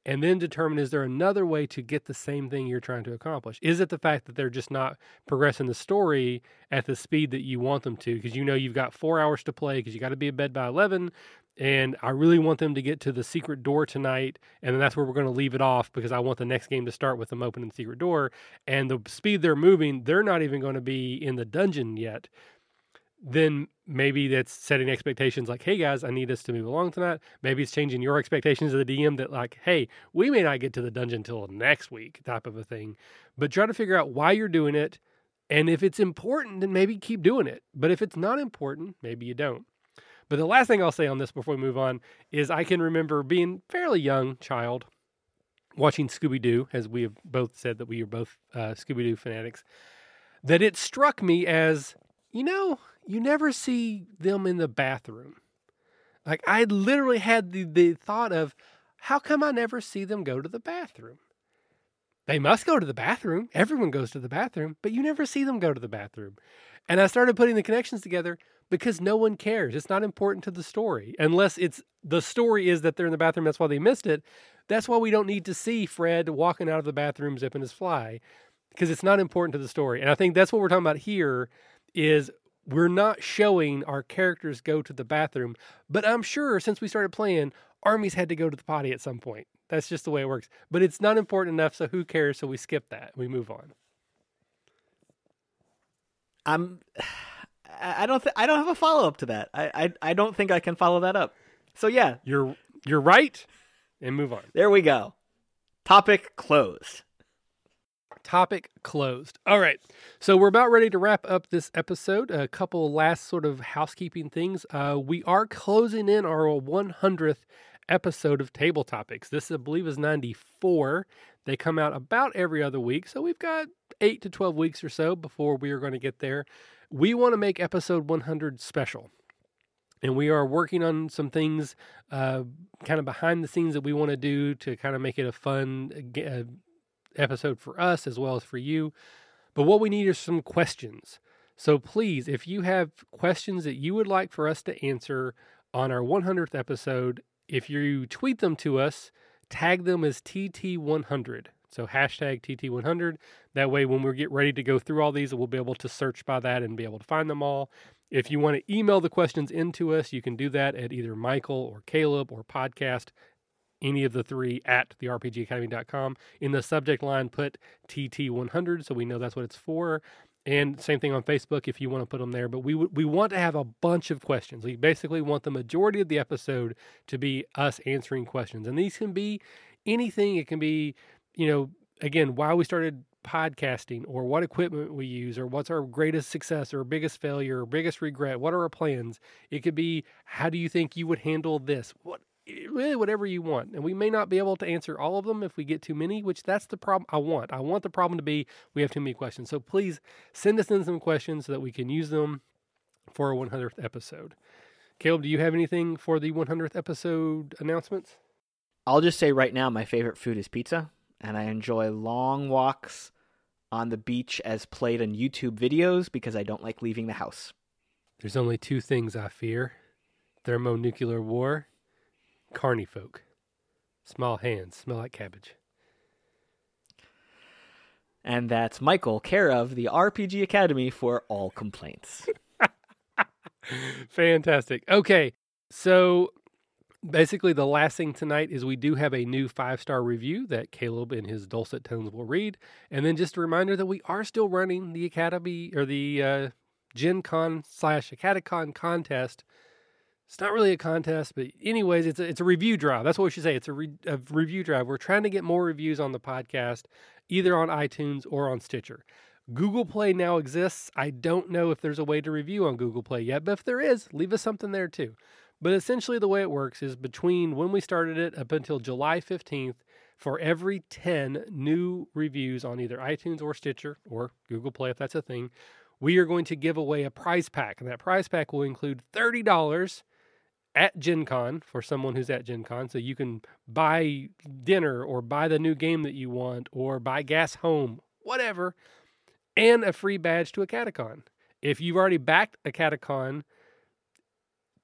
and then determine is there another way to get the same thing you're trying to accomplish? Is it the fact that they're just not progressing the story at the speed that you want them to? Because you know you've got four hours to play because you got to be in bed by 11. And I really want them to get to the secret door tonight. And then that's where we're going to leave it off because I want the next game to start with them opening the secret door. And the speed they're moving, they're not even going to be in the dungeon yet then maybe that's setting expectations like, hey guys, I need us to move along tonight. Maybe it's changing your expectations of the DM that, like, hey, we may not get to the dungeon till next week, type of a thing. But try to figure out why you're doing it. And if it's important, then maybe keep doing it. But if it's not important, maybe you don't. But the last thing I'll say on this before we move on is I can remember being fairly young child watching Scooby Doo, as we have both said that we are both uh, Scooby Doo fanatics, that it struck me as, you know, you never see them in the bathroom. Like I literally had the, the thought of, how come I never see them go to the bathroom? They must go to the bathroom. Everyone goes to the bathroom, but you never see them go to the bathroom. And I started putting the connections together because no one cares. It's not important to the story unless it's the story is that they're in the bathroom. That's why they missed it. That's why we don't need to see Fred walking out of the bathroom zipping his fly because it's not important to the story. And I think that's what we're talking about here is we're not showing our characters go to the bathroom, but I'm sure since we started playing, armies had to go to the potty at some point. That's just the way it works. But it's not important enough, so who cares? So we skip that. We move on. I'm. I don't. Th- I don't have a follow up to that. I, I. I don't think I can follow that up. So yeah, you're you're right, and move on. There we go. Topic closed topic closed. All right. So we're about ready to wrap up this episode. A couple last sort of housekeeping things. Uh, we are closing in our 100th episode of Table Topics. This, I believe, is 94. They come out about every other week. So we've got eight to 12 weeks or so before we are going to get there. We want to make episode 100 special. And we are working on some things uh, kind of behind the scenes that we want to do to kind of make it a fun, uh, episode for us as well as for you. But what we need is some questions. So please, if you have questions that you would like for us to answer on our 100th episode, if you tweet them to us, tag them as TT100. So hashtag TT100. That way, when we get ready to go through all these, we'll be able to search by that and be able to find them all. If you want to email the questions into us, you can do that at either Michael or Caleb or podcast any of the three at the rpgacademy.com. In the subject line, put TT100 so we know that's what it's for. And same thing on Facebook if you want to put them there. But we we want to have a bunch of questions. We basically want the majority of the episode to be us answering questions, and these can be anything. It can be, you know, again, why we started podcasting, or what equipment we use, or what's our greatest success, or biggest failure, or biggest regret. What are our plans? It could be how do you think you would handle this? What Eh, really whatever you want. And we may not be able to answer all of them if we get too many, which that's the problem I want. I want the problem to be we have too many questions. So please send us in some questions so that we can use them for our 100th episode. Caleb, do you have anything for the 100th episode announcements? I'll just say right now my favorite food is pizza, and I enjoy long walks on the beach as played on YouTube videos because I don't like leaving the house. There's only two things I fear thermonuclear war Carny folk. Small hands, smell like cabbage. And that's Michael, care of the RPG Academy for all complaints. Fantastic. Okay. So basically, the last thing tonight is we do have a new five star review that Caleb in his dulcet tones will read. And then just a reminder that we are still running the Academy or the uh, Gen Con slash AcadeCon contest. It's not really a contest, but anyways, it's a, it's a review drive. That's what we should say. It's a, re, a review drive. We're trying to get more reviews on the podcast, either on iTunes or on Stitcher. Google Play now exists. I don't know if there's a way to review on Google Play yet, but if there is, leave us something there too. But essentially, the way it works is between when we started it up until July 15th, for every 10 new reviews on either iTunes or Stitcher or Google Play, if that's a thing, we are going to give away a prize pack. And that prize pack will include $30 at Gen Con for someone who's at Gen Con. So you can buy dinner or buy the new game that you want or buy gas home, whatever, and a free badge to a AcadeCon. If you've already backed a AcadeCon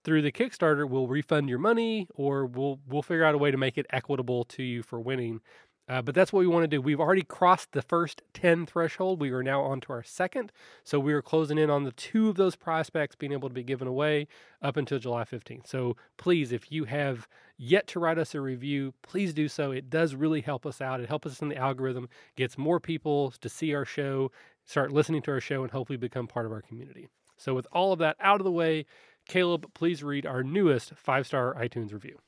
through the Kickstarter, we'll refund your money or we'll we'll figure out a way to make it equitable to you for winning. Uh, but that's what we want to do. We've already crossed the first 10 threshold. We are now on to our second. So we are closing in on the two of those prospects being able to be given away up until July 15th. So please, if you have yet to write us a review, please do so. It does really help us out. It helps us in the algorithm, gets more people to see our show, start listening to our show, and hopefully become part of our community. So with all of that out of the way, Caleb, please read our newest five star iTunes review.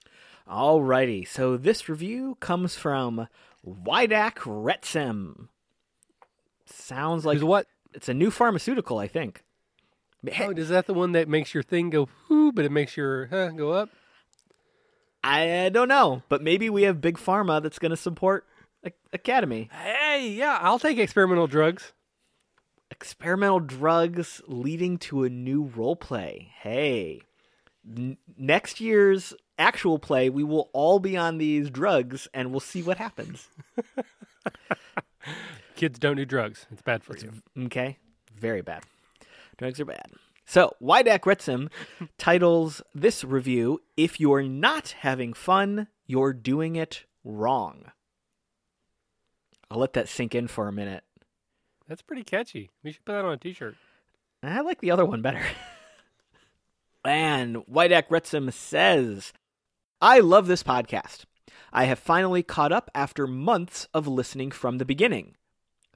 Alrighty, so this review comes from Widak Retsem. Sounds like what? it's a new pharmaceutical, I think. Oh, is that the one that makes your thing go whoo, but it makes your huh, go up? I uh, don't know, but maybe we have big pharma that's going to support Academy. Hey, yeah, I'll take experimental drugs. Experimental drugs leading to a new role play. Hey, N- next year's actual play, we will all be on these drugs, and we'll see what happens. Kids don't do drugs. It's bad for you. Okay, very bad. Drugs are bad. So, Widak Retzim titles this review If You're Not Having Fun, You're Doing It Wrong. I'll let that sink in for a minute. That's pretty catchy. We should put that on a t-shirt. I like the other one better. and Widak Retzim says, I love this podcast. I have finally caught up after months of listening from the beginning.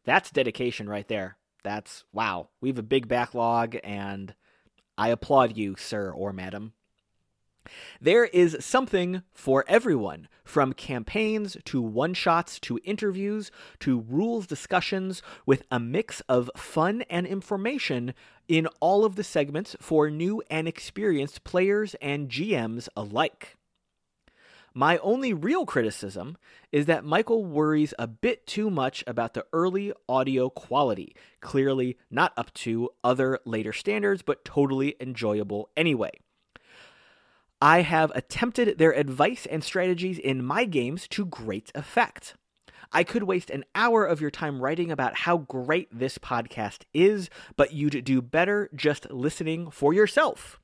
That's dedication right there. That's wow. We have a big backlog, and I applaud you, sir or madam. There is something for everyone, from campaigns to one shots to interviews to rules discussions, with a mix of fun and information in all of the segments for new and experienced players and GMs alike. My only real criticism is that Michael worries a bit too much about the early audio quality, clearly not up to other later standards, but totally enjoyable anyway. I have attempted their advice and strategies in my games to great effect. I could waste an hour of your time writing about how great this podcast is, but you'd do better just listening for yourself.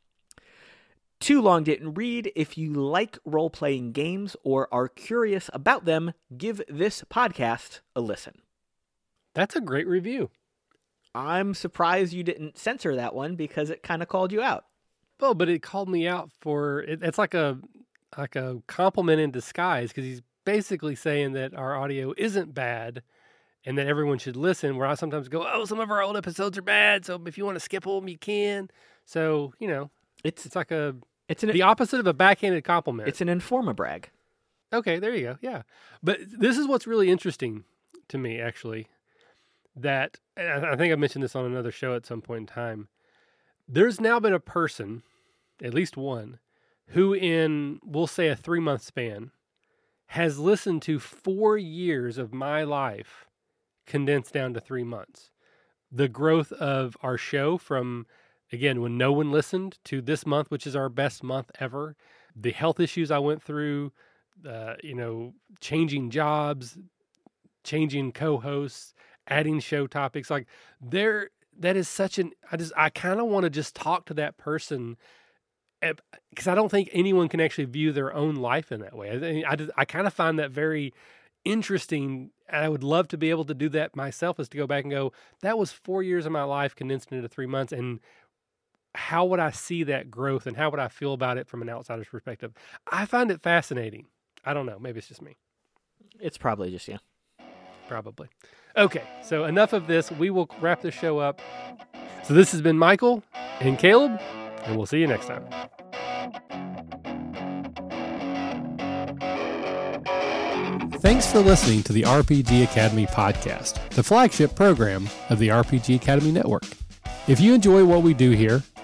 Too long didn't read. If you like role playing games or are curious about them, give this podcast a listen. That's a great review. I'm surprised you didn't censor that one because it kind of called you out. Well, but it called me out for it, it's like a like a compliment in disguise because he's basically saying that our audio isn't bad and that everyone should listen. Where I sometimes go, "Oh, some of our old episodes are bad, so if you want to skip them, you can." So you know, It's it's like a it's an the opposite of a backhanded compliment. it's an informa brag. Okay, there you go. Yeah. But this is what's really interesting to me, actually. That and I I think I mentioned this on another show at some point in time. There's now been a person, at least one, who in, we'll say, a three month span, has listened to four years of my life condensed down to three months. The growth of our show from, again, when no one listened to this month, which is our best month ever, the health issues I went through, uh, you know, changing jobs, changing co-hosts, adding show topics. Like there, that is such an. I just, I kind of want to just talk to that person because I don't think anyone can actually view their own life in that way. I, I I kind of find that very interesting. I would love to be able to do that myself is to go back and go, that was four years of my life condensed into three months. And how would I see that growth and how would I feel about it from an outsider's perspective? I find it fascinating. I don't know. Maybe it's just me. It's probably just you. Probably. Okay, so enough of this. We will wrap this show up. So this has been Michael and Caleb, and we'll see you next time. Thanks for listening to the RPG Academy podcast, the flagship program of the RPG Academy Network. If you enjoy what we do here,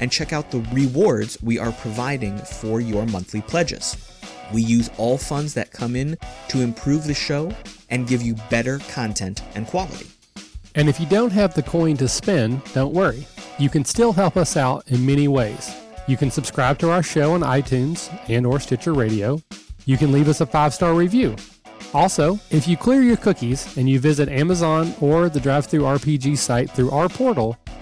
and check out the rewards we are providing for your monthly pledges. We use all funds that come in to improve the show and give you better content and quality. And if you don't have the coin to spend, don't worry. You can still help us out in many ways. You can subscribe to our show on iTunes and or Stitcher Radio. You can leave us a five-star review. Also, if you clear your cookies and you visit Amazon or the DriveThruRPG site through our portal,